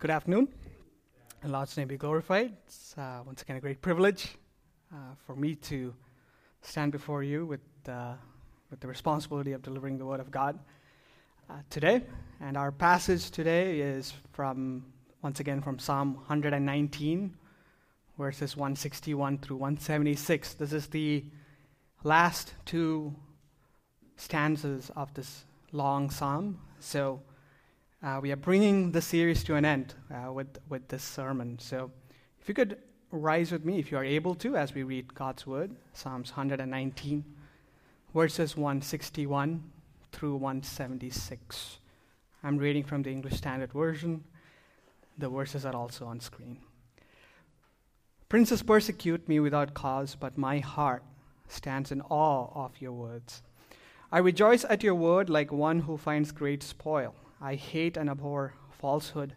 Good afternoon. The Lord's name be glorified. It's uh, once again a great privilege uh, for me to stand before you with, uh, with the responsibility of delivering the Word of God uh, today. And our passage today is from, once again, from Psalm 119, verses 161 through 176. This is the last two stanzas of this long psalm. So uh, we are bringing the series to an end uh, with, with this sermon. So if you could rise with me, if you are able to, as we read God's word, Psalms 119, verses 161 through 176. I'm reading from the English Standard Version. The verses are also on screen. Princes persecute me without cause, but my heart stands in awe of your words. I rejoice at your word like one who finds great spoil. I hate and abhor falsehood,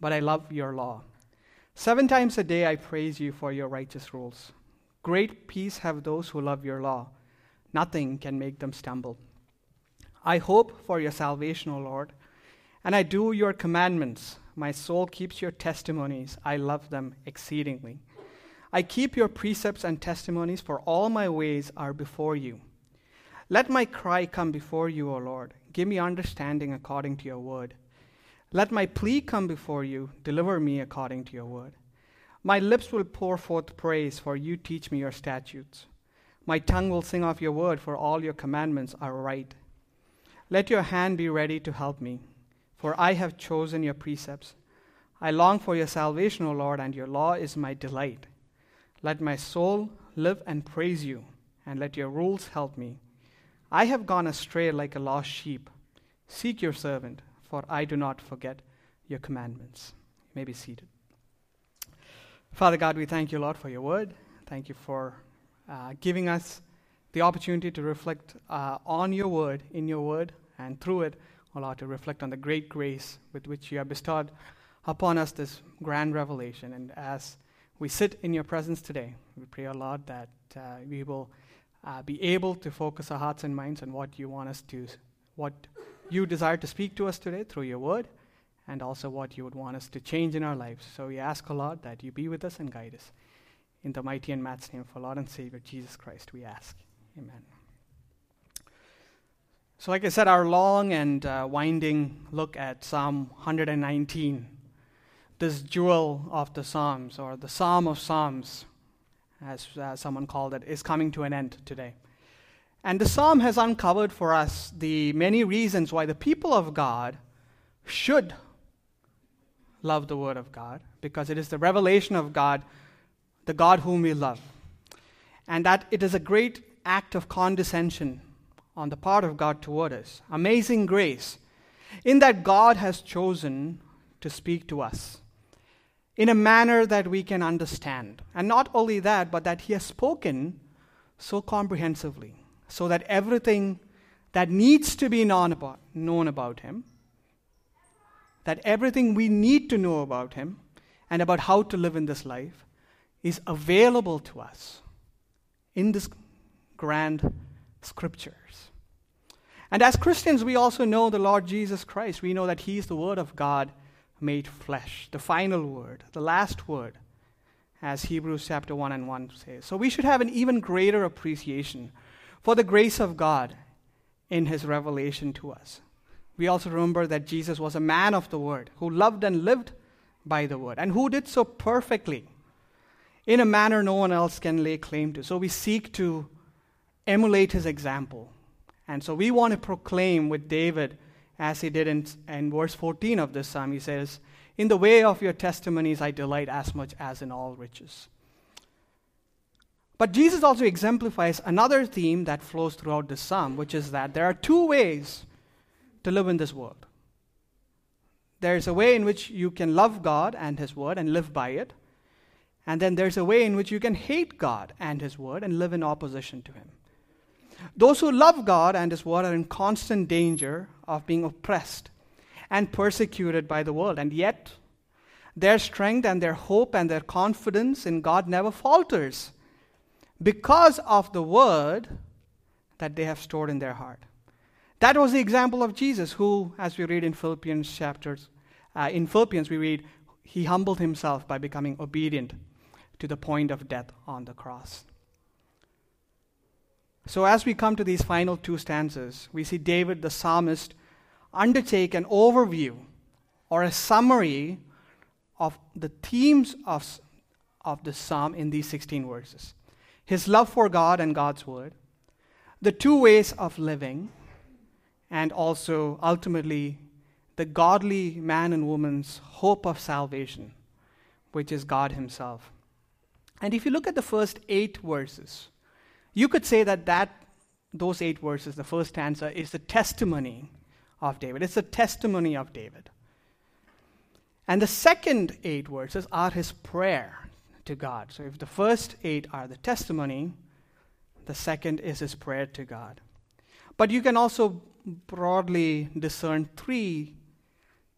but I love your law. Seven times a day I praise you for your righteous rules. Great peace have those who love your law. Nothing can make them stumble. I hope for your salvation, O Lord, and I do your commandments. My soul keeps your testimonies. I love them exceedingly. I keep your precepts and testimonies, for all my ways are before you. Let my cry come before you, O Lord. Give me understanding according to your word. Let my plea come before you. Deliver me according to your word. My lips will pour forth praise, for you teach me your statutes. My tongue will sing of your word, for all your commandments are right. Let your hand be ready to help me, for I have chosen your precepts. I long for your salvation, O Lord, and your law is my delight. Let my soul live and praise you, and let your rules help me. I have gone astray like a lost sheep. Seek your servant, for I do not forget your commandments. You may be seated. Father God, we thank you, Lord, for your word. Thank you for uh, giving us the opportunity to reflect uh, on your word, in your word, and through it, Lord, to reflect on the great grace with which you have bestowed upon us this grand revelation. And as we sit in your presence today, we pray, O Lord, that uh, we will uh, be able to focus our hearts and minds on what you want us to, what you desire to speak to us today through your word, and also what you would want us to change in our lives. So we ask, a Lord, that you be with us and guide us. In the mighty and matched name for Lord and Savior Jesus Christ, we ask. Amen. So, like I said, our long and uh, winding look at Psalm 119, this jewel of the Psalms, or the Psalm of Psalms, as uh, someone called it, is coming to an end today. And the psalm has uncovered for us the many reasons why the people of God should love the Word of God, because it is the revelation of God, the God whom we love. And that it is a great act of condescension on the part of God toward us. Amazing grace, in that God has chosen to speak to us in a manner that we can understand. And not only that, but that He has spoken so comprehensively, so that everything that needs to be known about, known about Him, that everything we need to know about Him and about how to live in this life is available to us in this grand scriptures. And as Christians, we also know the Lord Jesus Christ. We know that He is the Word of God made flesh, the final word, the last word, as Hebrews chapter 1 and 1 says. So we should have an even greater appreciation for the grace of God in his revelation to us. We also remember that Jesus was a man of the word who loved and lived by the word and who did so perfectly in a manner no one else can lay claim to. So we seek to emulate his example. And so we want to proclaim with David as he did in, in verse 14 of this psalm. He says, In the way of your testimonies I delight as much as in all riches. But Jesus also exemplifies another theme that flows throughout this psalm, which is that there are two ways to live in this world. There's a way in which you can love God and His Word and live by it. And then there's a way in which you can hate God and His Word and live in opposition to Him. Those who love God and His Word are in constant danger of being oppressed and persecuted by the world. And yet, their strength and their hope and their confidence in God never falters because of the Word that they have stored in their heart. That was the example of Jesus, who, as we read in Philippians chapters, Uh, in Philippians, we read, He humbled himself by becoming obedient to the point of death on the cross. So, as we come to these final two stanzas, we see David the psalmist undertake an overview or a summary of the themes of, of the psalm in these 16 verses his love for God and God's word, the two ways of living, and also ultimately the godly man and woman's hope of salvation, which is God Himself. And if you look at the first eight verses, you could say that, that those eight verses, the first stanza, is the testimony of David. It's a testimony of David. And the second eight verses are his prayer to God. So if the first eight are the testimony, the second is his prayer to God. But you can also broadly discern three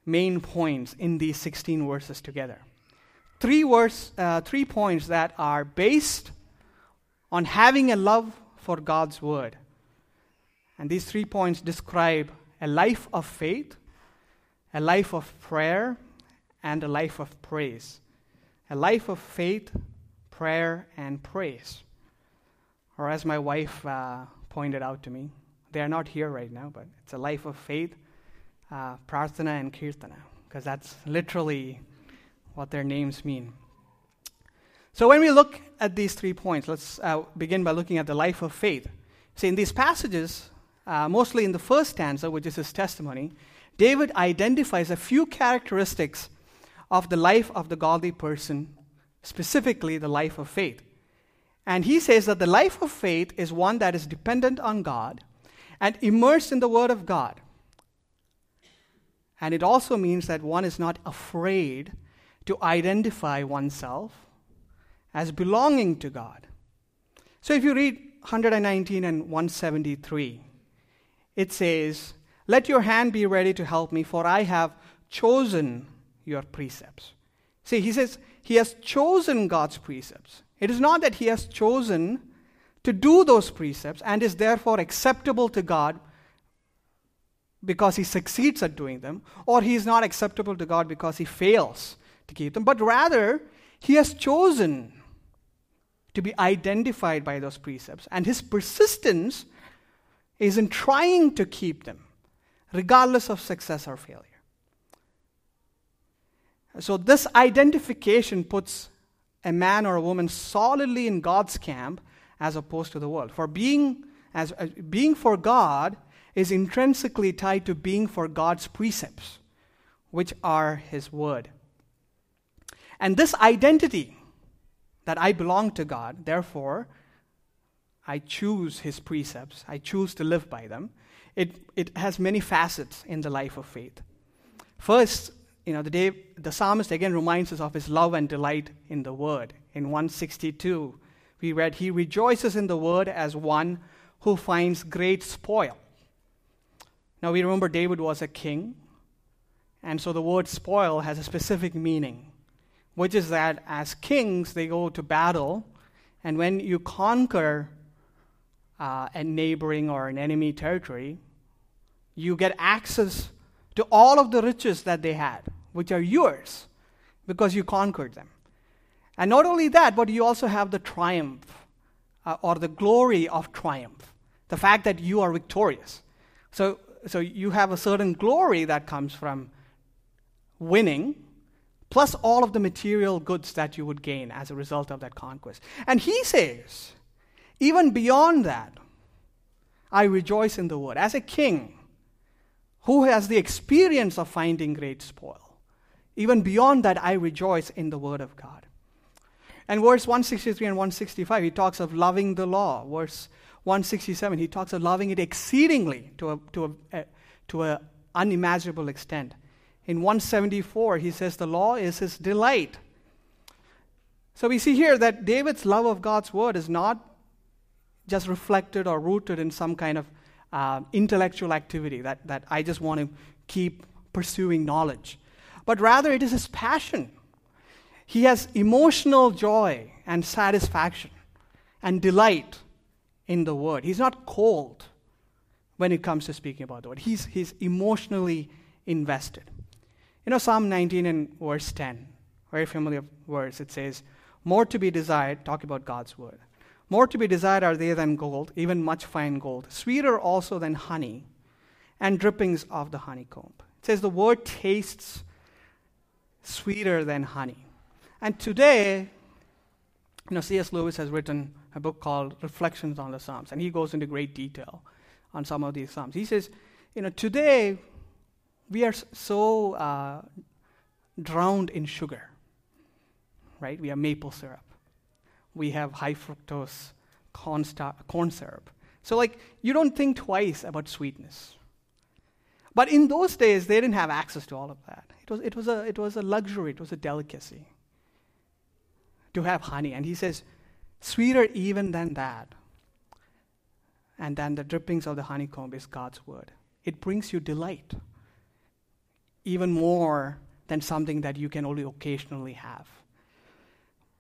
main points in these 16 verses together. Three, verse, uh, three points that are based on having a love for God's word. And these three points describe a life of faith, a life of prayer, and a life of praise a life of faith, prayer, and praise. Or as my wife uh, pointed out to me, they are not here right now, but it's a life of faith, uh, prarthana, and kirtana, because that's literally what their names mean. So when we look at these three points, let's uh, begin by looking at the life of faith. See, in these passages, uh, mostly in the first stanza, which is his testimony, David identifies a few characteristics of the life of the godly person, specifically the life of faith. And he says that the life of faith is one that is dependent on God and immersed in the Word of God. And it also means that one is not afraid to identify oneself as belonging to God. So if you read 119 and 173, it says, Let your hand be ready to help me, for I have chosen your precepts. See, he says he has chosen God's precepts. It is not that he has chosen to do those precepts and is therefore acceptable to God because he succeeds at doing them, or he is not acceptable to God because he fails to keep them, but rather he has chosen to be identified by those precepts, and his persistence is in trying to keep them, regardless of success or failure. So, this identification puts a man or a woman solidly in God's camp as opposed to the world. For being, as, uh, being for God is intrinsically tied to being for God's precepts, which are His Word. And this identity that I belong to God, therefore, I choose His precepts, I choose to live by them, it, it has many facets in the life of faith. First, you know, the, day, the psalmist again reminds us of his love and delight in the word. In 162, we read, He rejoices in the word as one who finds great spoil. Now, we remember David was a king, and so the word spoil has a specific meaning, which is that as kings, they go to battle, and when you conquer uh, a neighboring or an enemy territory, you get access to all of the riches that they had, which are yours because you conquered them. And not only that, but you also have the triumph uh, or the glory of triumph, the fact that you are victorious. So, so you have a certain glory that comes from winning, plus all of the material goods that you would gain as a result of that conquest. And he says, even beyond that, I rejoice in the word. As a king, who has the experience of finding great spoil. Even beyond that, I rejoice in the Word of God. And verse 163 and 165, he talks of loving the law. Verse 167, he talks of loving it exceedingly to a, to a, eh, a to an unimaginable extent. In 174, he says the law is his delight. So we see here that David's love of God's word is not just reflected or rooted in some kind of uh, intellectual activity that, that I just want to keep pursuing knowledge, but rather it is his passion. He has emotional joy and satisfaction and delight in the word. He's not cold when it comes to speaking about the word, he's, he's emotionally invested. You know, Psalm 19 and verse 10, very familiar verse. It says, More to be desired, talk about God's word. More to be desired are they than gold, even much fine gold, sweeter also than honey, and drippings of the honeycomb. It says the word tastes sweeter than honey. And today, you know, C.S. Lewis has written a book called Reflections on the Psalms, and he goes into great detail on some of these Psalms. He says, you know, today we are so uh, drowned in sugar, right? We have maple syrup, we have high fructose corn, star- corn syrup. So, like, you don't think twice about sweetness. But in those days, they didn't have access to all of that. It was, it was, a, it was a luxury, it was a delicacy to have honey. And he says, sweeter even than that. And then the drippings of the honeycomb is God's word. It brings you delight, even more than something that you can only occasionally have.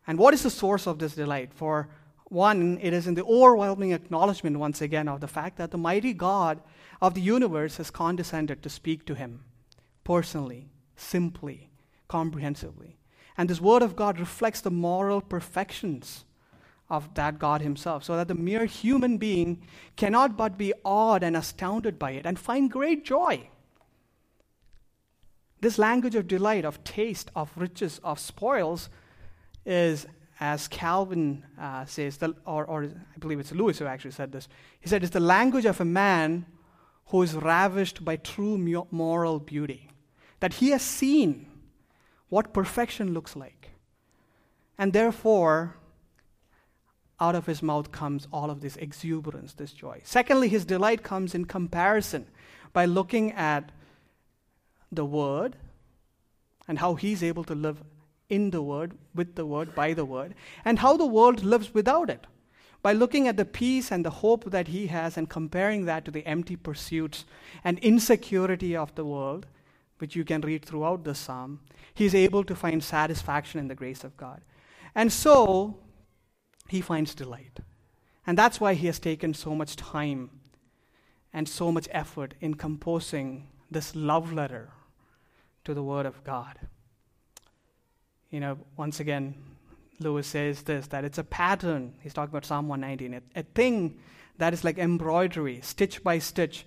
And what is the source of this delight? For one, it is in the overwhelming acknowledgement, once again, of the fact that the mighty God of the universe has condescended to speak to him personally, simply, comprehensively. And this Word of God reflects the moral perfections of that God Himself, so that the mere human being cannot but be awed and astounded by it and find great joy. This language of delight, of taste, of riches, of spoils is, as Calvin uh, says, the, or, or I believe it's Lewis who actually said this. He said, it's the language of a man who is ravished by true moral beauty, that he has seen what perfection looks like. And therefore, out of his mouth comes all of this exuberance, this joy. Secondly, his delight comes in comparison by looking at the Word and how he's able to live in the Word, with the Word, by the Word, and how the world lives without it. By looking at the peace and the hope that he has and comparing that to the empty pursuits and insecurity of the world, which you can read throughout the psalm, he's able to find satisfaction in the grace of God. And so, he finds delight. And that's why he has taken so much time and so much effort in composing this love letter to the Word of God. You know, once again, Lewis says this that it's a pattern. He's talking about Psalm 119, a, a thing that is like embroidery, stitch by stitch,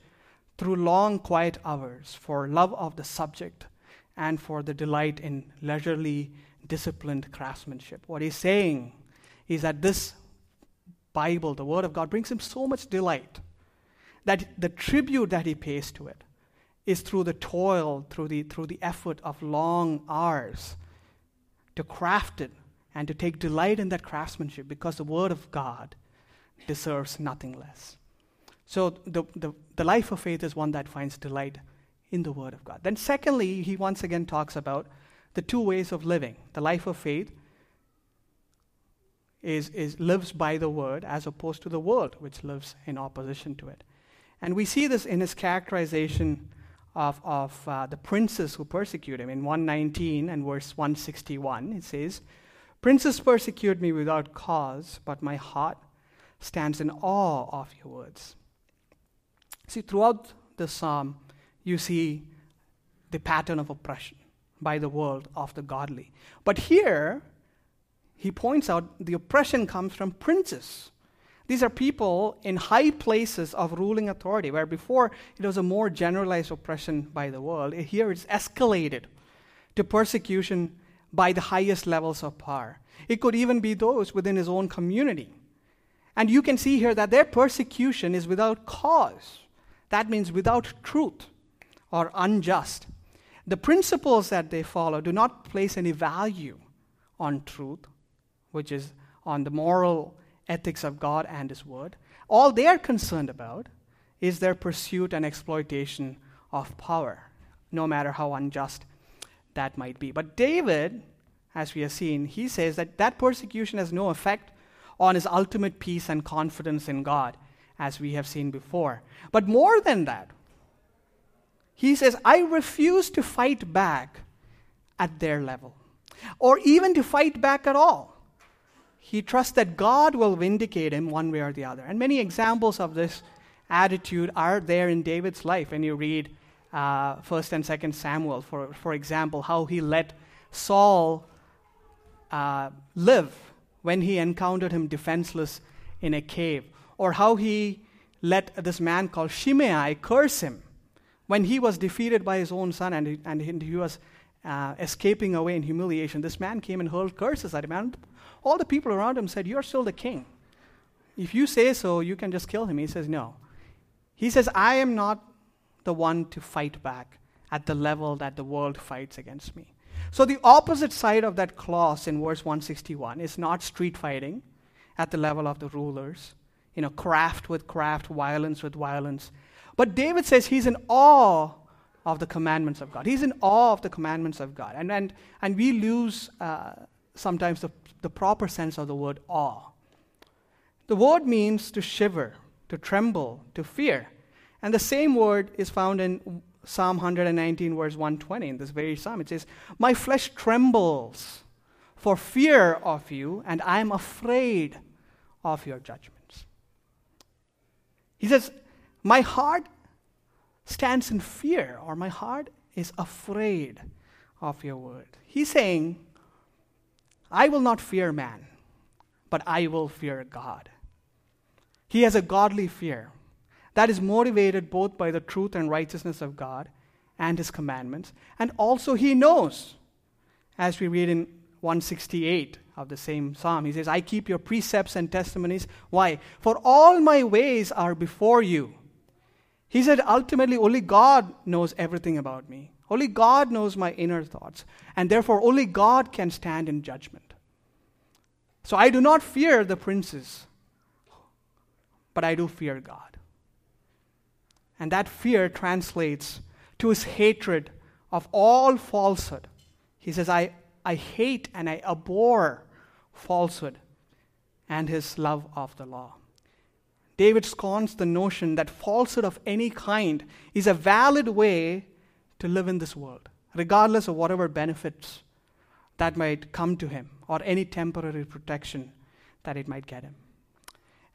through long, quiet hours for love of the subject and for the delight in leisurely, disciplined craftsmanship. What he's saying is that this Bible, the Word of God, brings him so much delight that the tribute that he pays to it is through the toil, through the, through the effort of long hours to craft it and to take delight in that craftsmanship because the Word of God deserves nothing less. So the, the, the life of faith is one that finds delight in the Word of God. Then, secondly, he once again talks about the two ways of living. The life of faith is, is lives by the Word as opposed to the world, which lives in opposition to it. And we see this in his characterization of, of uh, the princes who persecute him. In 119 and verse 161, it says, Princes persecute me without cause, but my heart stands in awe of your words. See, throughout the psalm, you see the pattern of oppression by the world of the godly. But here, he points out the oppression comes from princes. These are people in high places of ruling authority, where before it was a more generalized oppression by the world. Here it's escalated to persecution by the highest levels of power. It could even be those within his own community. And you can see here that their persecution is without cause. That means without truth or unjust. The principles that they follow do not place any value on truth, which is on the moral ethics of God and His Word. All they are concerned about is their pursuit and exploitation of power, no matter how unjust that might be. But David, as we have seen, he says that that persecution has no effect on his ultimate peace and confidence in God, as we have seen before. But more than that, he says, I refuse to fight back at their level, or even to fight back at all. He trusts that God will vindicate him one way or the other. And many examples of this attitude are there in David's life when you read uh, 1st and 2nd Samuel, for, for example, how he let Saul uh, live when he encountered him defenseless in a cave, or how he let this man called Shimei curse him when he was defeated by his own son and he, and he was uh, escaping away in humiliation. This man came and hurled curses at him, and all the people around him said, You're still the king. If you say so, you can just kill him. He says, No. He says, I am not the one to fight back at the level that the world fights against me. So, the opposite side of that clause in verse 161 is not street fighting at the level of the rulers, you know, craft with craft, violence with violence. But David says he's in awe of the commandments of God. He's in awe of the commandments of God. And, and, and we lose uh, sometimes the, the proper sense of the word awe. The word means to shiver, to tremble, to fear. And the same word is found in Psalm 119, verse 120, in this very psalm. It says, My flesh trembles for fear of you, and I am afraid of your judgments. He says, My heart stands in fear, or my heart is afraid of your word. He's saying, I will not fear man, but I will fear God. He has a godly fear that is motivated both by the truth and righteousness of God and his commandments. And also, he knows, as we read in 168 of the same psalm, he says, I keep your precepts and testimonies. Why? For all my ways are before you. He said, ultimately, only God knows everything about me. Only God knows my inner thoughts. And therefore, only God can stand in judgment. So I do not fear the princes, but I do fear God. And that fear translates to his hatred of all falsehood. He says, I, I hate and I abhor falsehood and his love of the law. David scorns the notion that falsehood of any kind is a valid way to live in this world, regardless of whatever benefits that might come to him or any temporary protection that it might get him.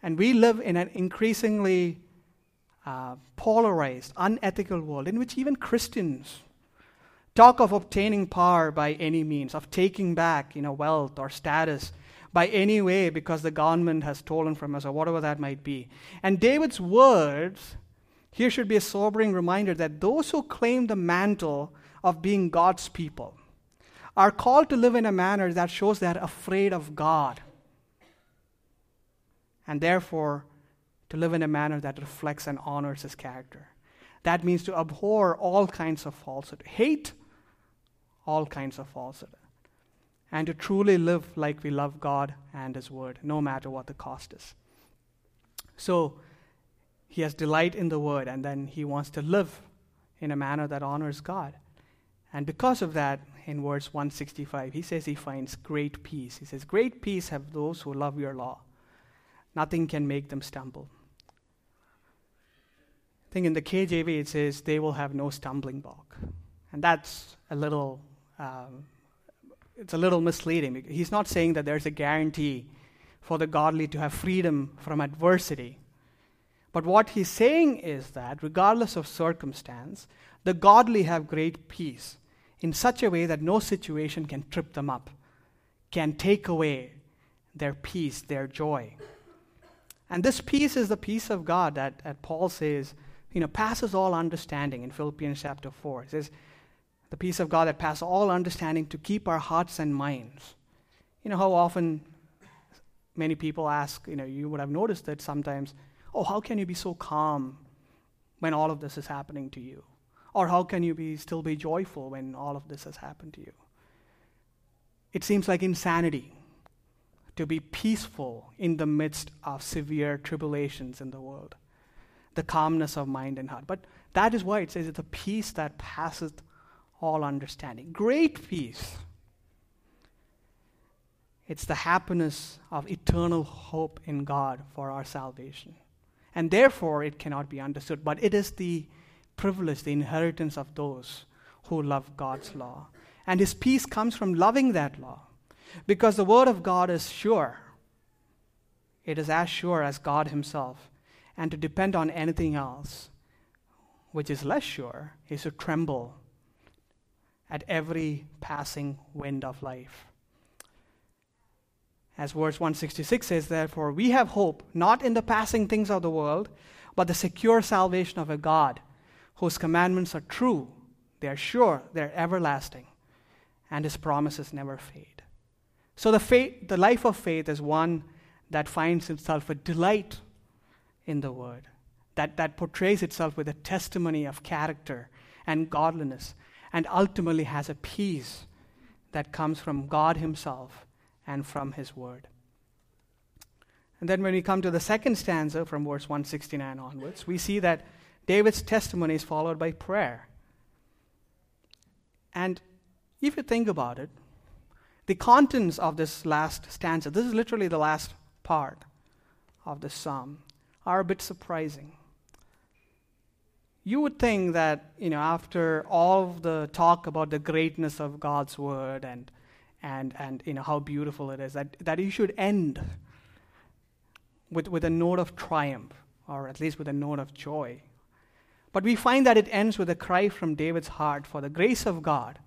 And we live in an increasingly uh, polarized, unethical world in which even Christians talk of obtaining power by any means, of taking back you know, wealth or status by any way because the government has stolen from us or whatever that might be. And David's words here should be a sobering reminder that those who claim the mantle of being God's people are called to live in a manner that shows they're afraid of God. And therefore, to live in a manner that reflects and honors his character. That means to abhor all kinds of falsehood, hate all kinds of falsehood, and to truly live like we love God and his word, no matter what the cost is. So, he has delight in the word, and then he wants to live in a manner that honors God. And because of that, in verse 165, he says he finds great peace. He says, Great peace have those who love your law. Nothing can make them stumble. I think in the KJV it says they will have no stumbling block. And that's a little, um, it's a little misleading. He's not saying that there's a guarantee for the godly to have freedom from adversity. But what he's saying is that, regardless of circumstance, the godly have great peace in such a way that no situation can trip them up, can take away their peace, their joy. And this peace is the peace of God that, that Paul says you know, passes all understanding in Philippians chapter 4. It says, the peace of God that passes all understanding to keep our hearts and minds. You know how often many people ask, you know, you would have noticed that sometimes, oh, how can you be so calm when all of this is happening to you? Or how can you be, still be joyful when all of this has happened to you? It seems like insanity to be peaceful in the midst of severe tribulations in the world the calmness of mind and heart. But that is why it says it's a peace that passeth all understanding. Great peace. It's the happiness of eternal hope in God for our salvation. And therefore, it cannot be understood. But it is the privilege, the inheritance of those who love God's law. And His peace comes from loving that law. Because the Word of God is sure. It is as sure as God Himself and to depend on anything else which is less sure, is to tremble at every passing wind of life. As verse 166 says, therefore, we have hope not in the passing things of the world, but the secure salvation of a God whose commandments are true, they are sure, they're everlasting, and his promises never fade. So the, faith, the life of faith is one that finds itself a delight in the word, that, that portrays itself with a testimony of character and godliness, and ultimately has a peace that comes from God Himself and from His Word. And then when we come to the second stanza from verse 169 onwards, we see that David's testimony is followed by prayer. And if you think about it, the contents of this last stanza, this is literally the last part of the psalm, are a bit surprising. You would think that, you know, after all the talk about the greatness of God's word and, and, and you know, how beautiful it is, that, that you should end with, with a note of triumph, or at least with a note of joy. But we find that it ends with a cry from David's heart for the grace of God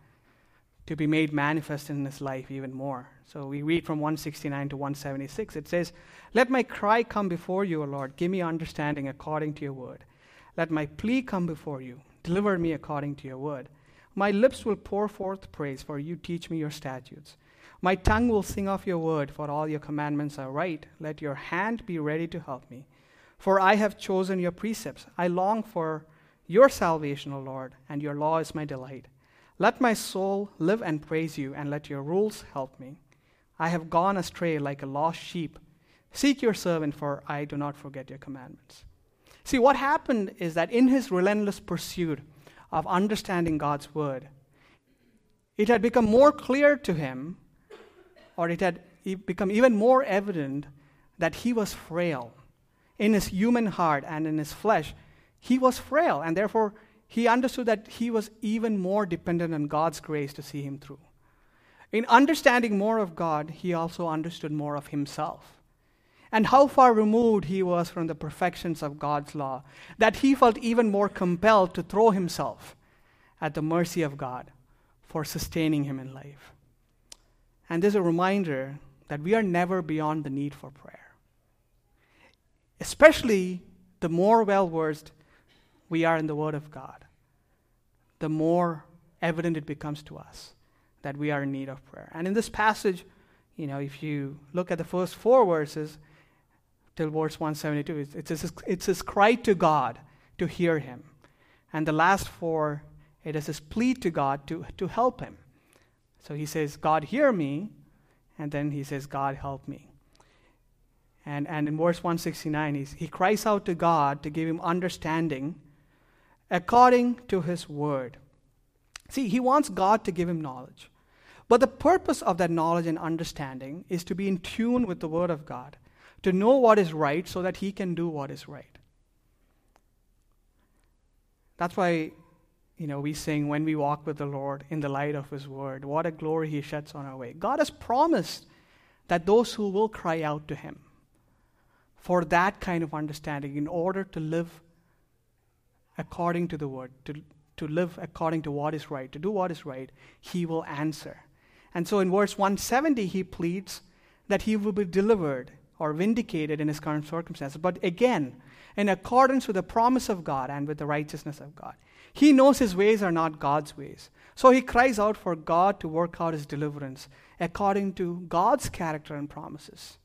to be made manifest in his life even more. So we read from 169 to 176. It says, Let my cry come before you, O Lord. Give me understanding according to your word. Let my plea come before you. Deliver me according to your word. My lips will pour forth praise, for you teach me your statutes. My tongue will sing of your word, for all your commandments are right. Let your hand be ready to help me. For I have chosen your precepts. I long for your salvation, O Lord, and your law is my delight. Let my soul live and praise you, and let your rules help me. I have gone astray like a lost sheep. Seek your servant, for I do not forget your commandments. See, what happened is that in his relentless pursuit of understanding God's word, it had become more clear to him, or it had become even more evident that he was frail. In his human heart and in his flesh, he was frail, and therefore he understood that he was even more dependent on God's grace to see him through. In understanding more of God, he also understood more of himself and how far removed he was from the perfections of God's law, that he felt even more compelled to throw himself at the mercy of God for sustaining him in life. And there's a reminder that we are never beyond the need for prayer. Especially the more well versed we are in the Word of God, the more evident it becomes to us that we are in need of prayer. And in this passage, you know, if you look at the first four verses, till verse 172. It's, it's, his, it's his cry to God to hear him. And the last four, it is his plea to God to, to help him. So he says, God, hear me. And then he says, God, help me. And, and in verse 169, he cries out to God to give him understanding according to his word. See, he wants God to give him knowledge. But the purpose of that knowledge and understanding is to be in tune with the word of God to know what is right so that he can do what is right. That's why, you know, we sing when we walk with the Lord in the light of his word, what a glory he sheds on our way. God has promised that those who will cry out to him for that kind of understanding in order to live according to the word, to, to live according to what is right, to do what is right, he will answer. And so in verse 170, he pleads that he will be delivered or vindicated in his current circumstances, but again, in accordance with the promise of God and with the righteousness of God. He knows his ways are not God's ways. So he cries out for God to work out his deliverance according to God's character and promises,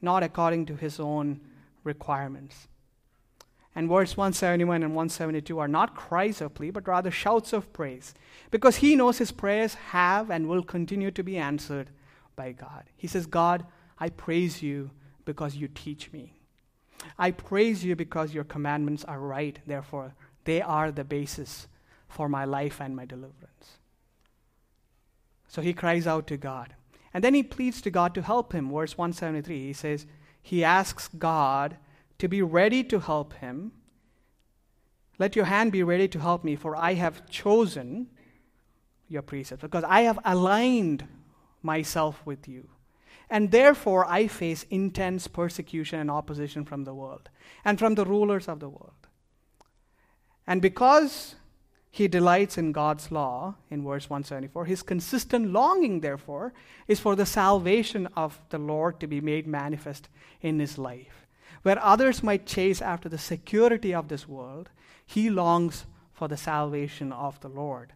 not according to his own requirements. And verse 171 and 172 are not cries of plea, but rather shouts of praise, because he knows his prayers have and will continue to be answered by God. He says, God, I praise you because you teach me. I praise you because your commandments are right, therefore, they are the basis for my life and my deliverance. So he cries out to God. And then he pleads to God to help him. Verse 173, he says, He asks God to be ready to help him. Let your hand be ready to help me, for I have chosen your precepts, because I have aligned myself with you. And therefore, I face intense persecution and opposition from the world and from the rulers of the world. And because he delights in God's law, in verse 174, his consistent longing, therefore, is for the salvation of the Lord to be made manifest in his life. Where others might chase after the security of this world, he longs for the salvation of the Lord.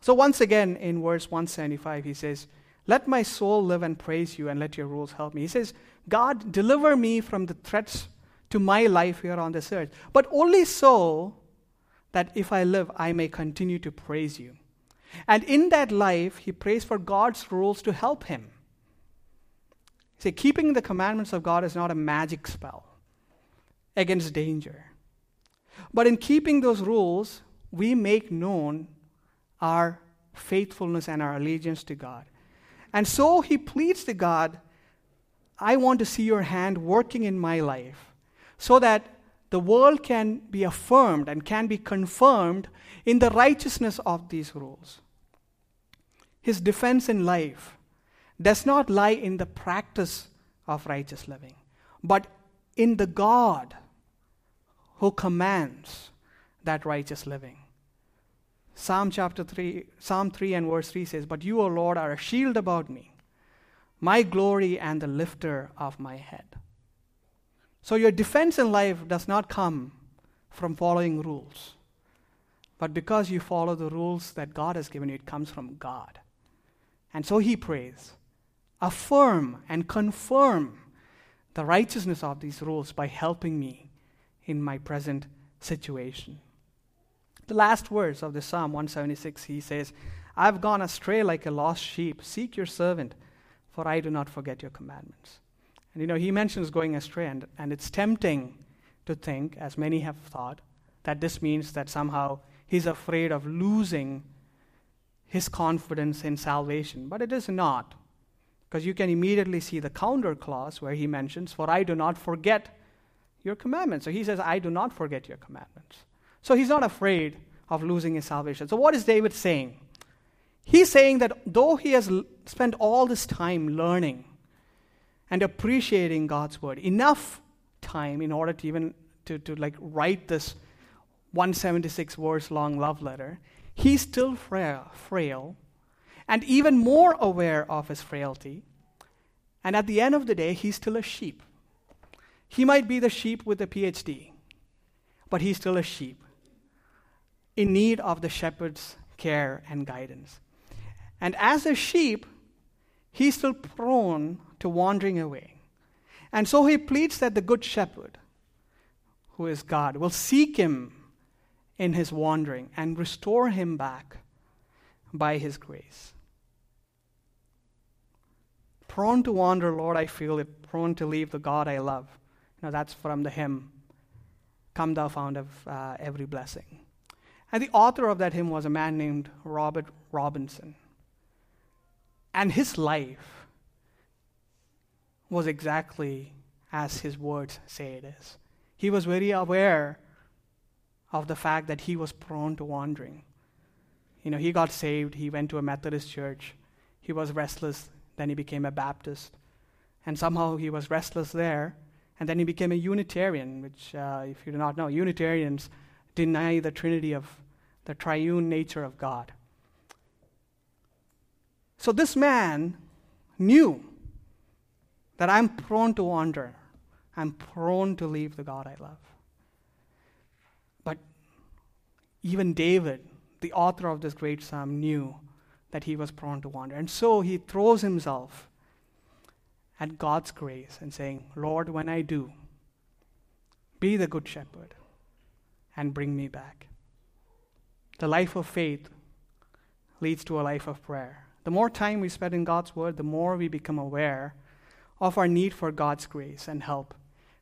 So, once again, in verse 175, he says, Let my soul live and praise you, and let your rules help me. He says, God, deliver me from the threats to my life here on this earth, but only so that if I live, I may continue to praise you. And in that life, he prays for God's rules to help him. See, keeping the commandments of God is not a magic spell against danger. But in keeping those rules, we make known our faithfulness and our allegiance to God. And so he pleads to God, I want to see your hand working in my life so that the world can be affirmed and can be confirmed in the righteousness of these rules. His defense in life does not lie in the practice of righteous living, but in the God who commands that righteous living. Psalm chapter 3, Psalm 3 and verse 3 says, But you, O Lord, are a shield about me, my glory and the lifter of my head. So your defense in life does not come from following rules, but because you follow the rules that God has given you, it comes from God. And so he prays, affirm and confirm the righteousness of these rules by helping me in my present situation. The last words of the Psalm 176, he says, I've gone astray like a lost sheep. Seek your servant, for I do not forget your commandments. And you know, he mentions going astray, and, and it's tempting to think, as many have thought, that this means that somehow he's afraid of losing his confidence in salvation. But it is not. Because you can immediately see the counter clause where he mentions, For I do not forget your commandments. So he says, I do not forget your commandments. So he's not afraid of losing his salvation. So what is David saying? He's saying that though he has spent all this time learning and appreciating God's word, enough time in order to even to, to like write this 176 verse long love letter, he's still frail, frail and even more aware of his frailty. And at the end of the day, he's still a sheep. He might be the sheep with a PhD, but he's still a sheep in need of the shepherd's care and guidance. And as a sheep, he's still prone to wandering away. And so he pleads that the good shepherd, who is God, will seek him in his wandering and restore him back by his grace. Prone to wander, Lord, I feel it, prone to leave the God I love. Now that's from the hymn, Come Thou Fount of uh, Every Blessing. And the author of that hymn was a man named Robert Robinson. And his life was exactly as his words say it is. He was very aware of the fact that he was prone to wandering. You know, he got saved, he went to a Methodist church, he was restless, then he became a Baptist. And somehow he was restless there, and then he became a Unitarian, which, uh, if you do not know, Unitarians deny the Trinity of the triune nature of God. So this man knew that I'm prone to wander, I'm prone to leave the God I love. But even David, the author of this great psalm, knew that he was prone to wander. And so he throws himself at God's grace and saying, Lord, when I do, be the good shepherd and bring me back. The life of faith leads to a life of prayer. The more time we spend in God's Word, the more we become aware of our need for God's grace and help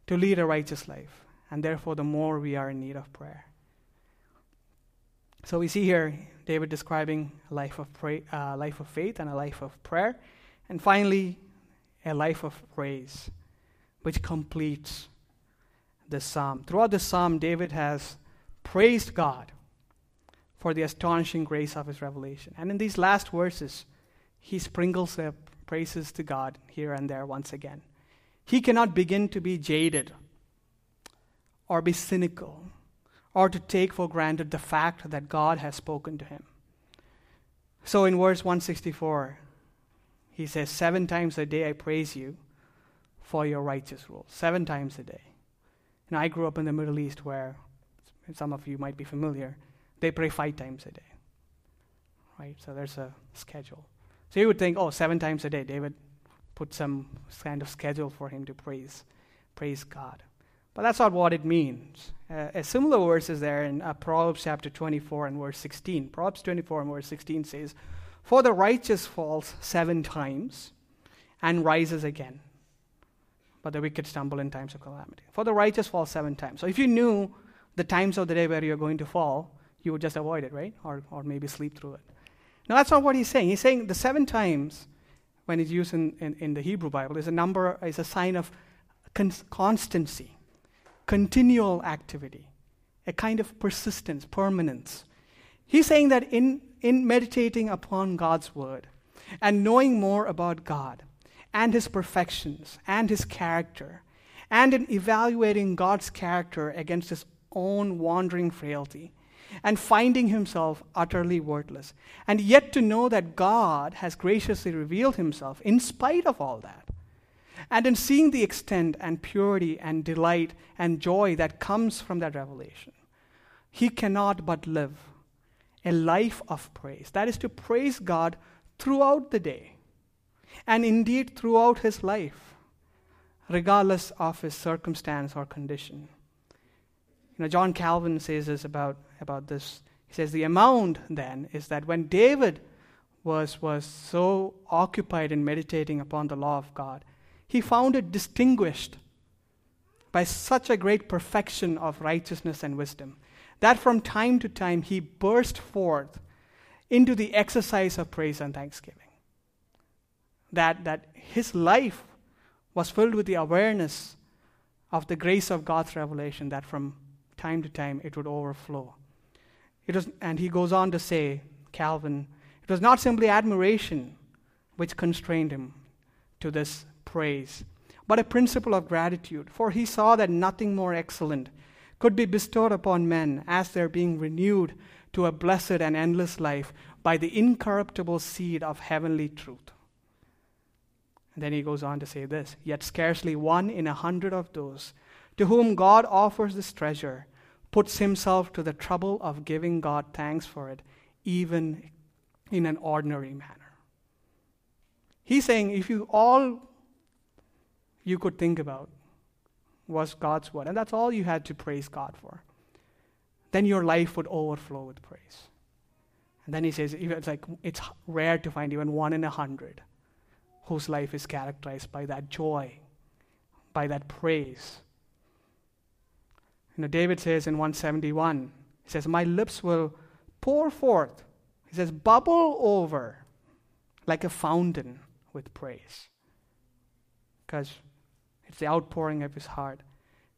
to lead a righteous life. And therefore, the more we are in need of prayer. So we see here David describing a life of, uh, life of faith and a life of prayer. And finally, a life of praise, which completes the psalm. Throughout the psalm, David has praised God for the astonishing grace of his revelation. And in these last verses, he sprinkles the praises to God here and there once again. He cannot begin to be jaded or be cynical or to take for granted the fact that God has spoken to him. So in verse 164, he says, Seven times a day I praise you for your righteous rule. Seven times a day. And I grew up in the Middle East where some of you might be familiar. They pray five times a day. Right? So there's a schedule. So you would think, oh, seven times a day, David put some kind of schedule for him to praise, praise God. But that's not what it means. Uh, a similar verse is there in uh, Proverbs chapter 24 and verse 16. Proverbs 24 and verse 16 says, For the righteous falls seven times and rises again, but the wicked stumble in times of calamity. For the righteous falls seven times. So if you knew the times of the day where you're going to fall, you would just avoid it, right? Or, or maybe sleep through it. Now, that's not what he's saying. He's saying the seven times, when it's used in, in, in the Hebrew Bible, is a number, is a sign of constancy continual activity, a kind of persistence, permanence. He's saying that in, in meditating upon God's word and knowing more about God and his perfections and his character, and in evaluating God's character against his own wandering frailty, and finding himself utterly worthless, and yet to know that God has graciously revealed himself in spite of all that and in seeing the extent and purity and delight and joy that comes from that revelation, he cannot but live a life of praise. That is to praise God throughout the day and indeed throughout his life, regardless of his circumstance or condition. You know, John Calvin says this about, about this. He says, The amount then is that when David was, was so occupied in meditating upon the law of God, he found it distinguished by such a great perfection of righteousness and wisdom that from time to time he burst forth into the exercise of praise and thanksgiving. That, that his life was filled with the awareness of the grace of God's revelation, that from time to time it would overflow. It was, and he goes on to say, Calvin, it was not simply admiration which constrained him to this praise, but a principle of gratitude, for he saw that nothing more excellent could be bestowed upon men as they're being renewed to a blessed and endless life by the incorruptible seed of heavenly truth. And then he goes on to say this Yet scarcely one in a hundred of those to whom God offers this treasure puts himself to the trouble of giving God thanks for it, even in an ordinary manner. He's saying if you all you could think about was God's word. And that's all you had to praise God for. Then your life would overflow with praise. And then he says, it's like it's rare to find even one in a hundred whose life is characterized by that joy, by that praise. You know, David says in 171, he says, My lips will pour forth, he says, bubble over like a fountain with praise. Because it's the outpouring of his heart.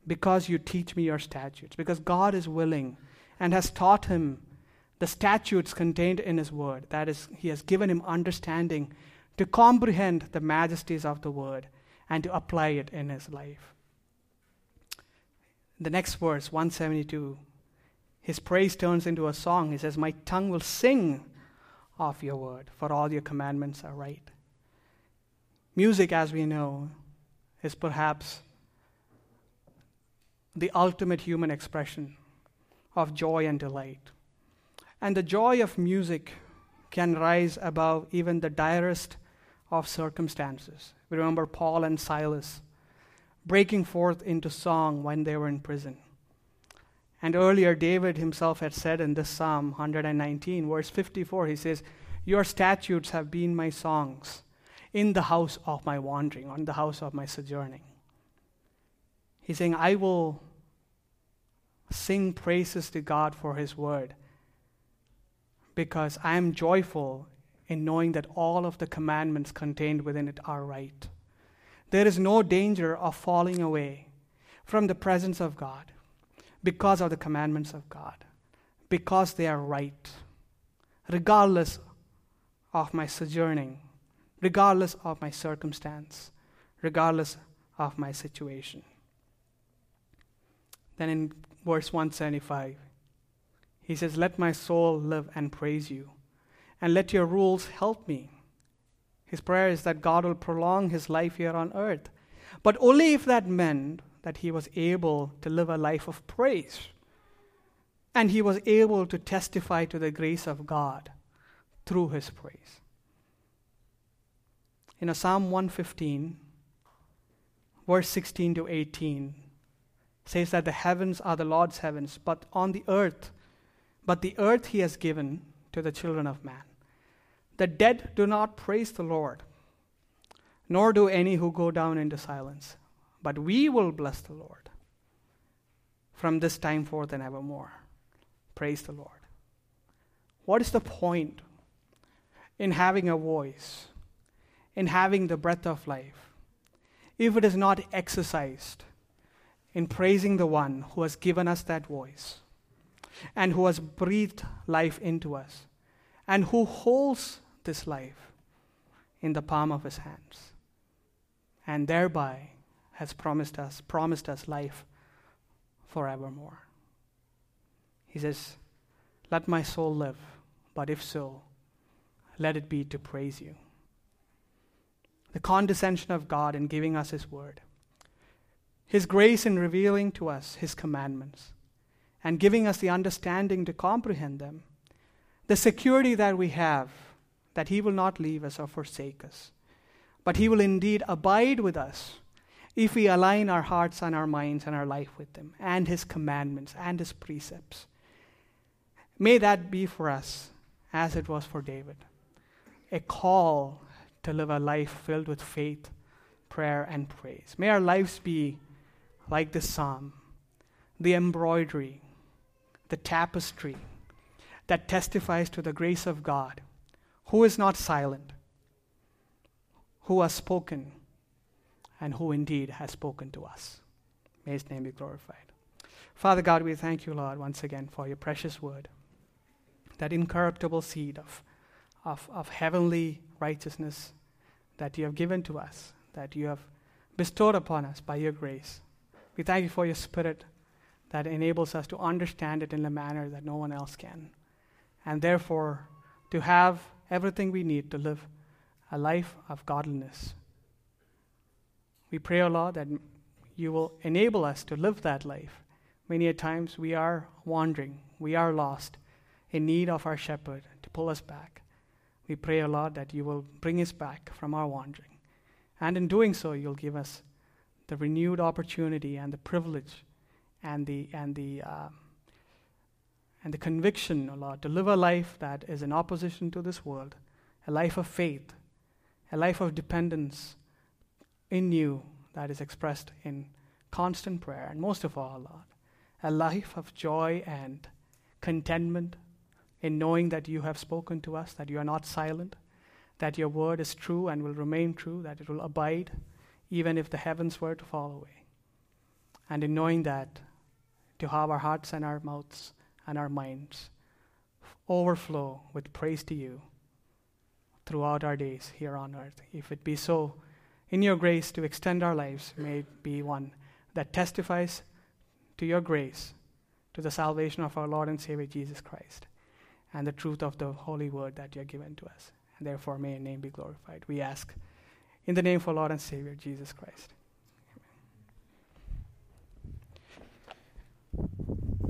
Because you teach me your statutes. Because God is willing and has taught him the statutes contained in his word. That is, he has given him understanding to comprehend the majesties of the word and to apply it in his life. The next verse, 172, his praise turns into a song. He says, My tongue will sing of your word, for all your commandments are right. Music, as we know, is perhaps the ultimate human expression of joy and delight. And the joy of music can rise above even the direst of circumstances. We remember Paul and Silas breaking forth into song when they were in prison. And earlier, David himself had said in this Psalm 119, verse 54, he says, Your statutes have been my songs in the house of my wandering, on the house of my sojourning. He's saying, I will sing praises to God for His word because I am joyful in knowing that all of the commandments contained within it are right. There is no danger of falling away from the presence of God because of the commandments of God, because they are right, regardless of my sojourning regardless of my circumstance, regardless of my situation. Then in verse 175, He says, Let my soul live and praise you, and let your rules help me. His prayer is that God will prolong his life here on earth, but only if that meant that he was able to live a life of praise and he was able to testify to the grace of God through his praise. In Psalm 115, verse 16 to 18, says that the heavens are the Lord's heavens, but on the earth, but the earth he has given to the children of man. The dead do not praise the Lord, nor do any who go down into silence, but we will bless the Lord from this time forth and evermore. Praise the Lord. What is the point in having a voice, in having the breath of life, if it is not exercised in praising the one who has given us that voice and who has breathed life into us and who holds this life in the palm of his hands and thereby has promised us promised us life forevermore he says, Let my soul live, but if so, let it be to praise you. The condescension of God in giving us His word, His grace in revealing to us His commandments, and giving us the understanding to comprehend them, the security that we have that He will not leave us or forsake us, but He will indeed abide with us if we align our hearts and our minds and our life with Him and His commandments and His precepts. May that be for us as it was for David a call to live a life filled with faith, prayer, and praise. May our lives be like the psalm, the embroidery, the tapestry that testifies to the grace of God, who is not silent, who has spoken, and who indeed has spoken to us. May his name be glorified. Father God, we thank you, Lord, once again for your precious word that incorruptible seed of, of, of heavenly righteousness that you have given to us, that you have bestowed upon us by your grace. We thank you for your spirit that enables us to understand it in a manner that no one else can. And therefore, to have everything we need to live a life of godliness. We pray, O Lord, that you will enable us to live that life. Many a times we are wandering, we are lost, in need of our shepherd to pull us back. We pray, O Lord, that you will bring us back from our wandering. And in doing so, you'll give us the renewed opportunity and the privilege and the, and the, uh, and the conviction, O Lord, to live a life that is in opposition to this world, a life of faith, a life of dependence in you that is expressed in constant prayer, and most of all, Lord, a life of joy and contentment in knowing that you have spoken to us, that you are not silent, that your word is true and will remain true, that it will abide even if the heavens were to fall away. And in knowing that, to have our hearts and our mouths and our minds overflow with praise to you throughout our days here on earth. If it be so, in your grace to extend our lives, may it be one that testifies to your grace, to the salvation of our Lord and Savior Jesus Christ and the truth of the holy word that you have given to us. And therefore, may your name be glorified. We ask in the name of our Lord and Savior, Jesus Christ. Amen.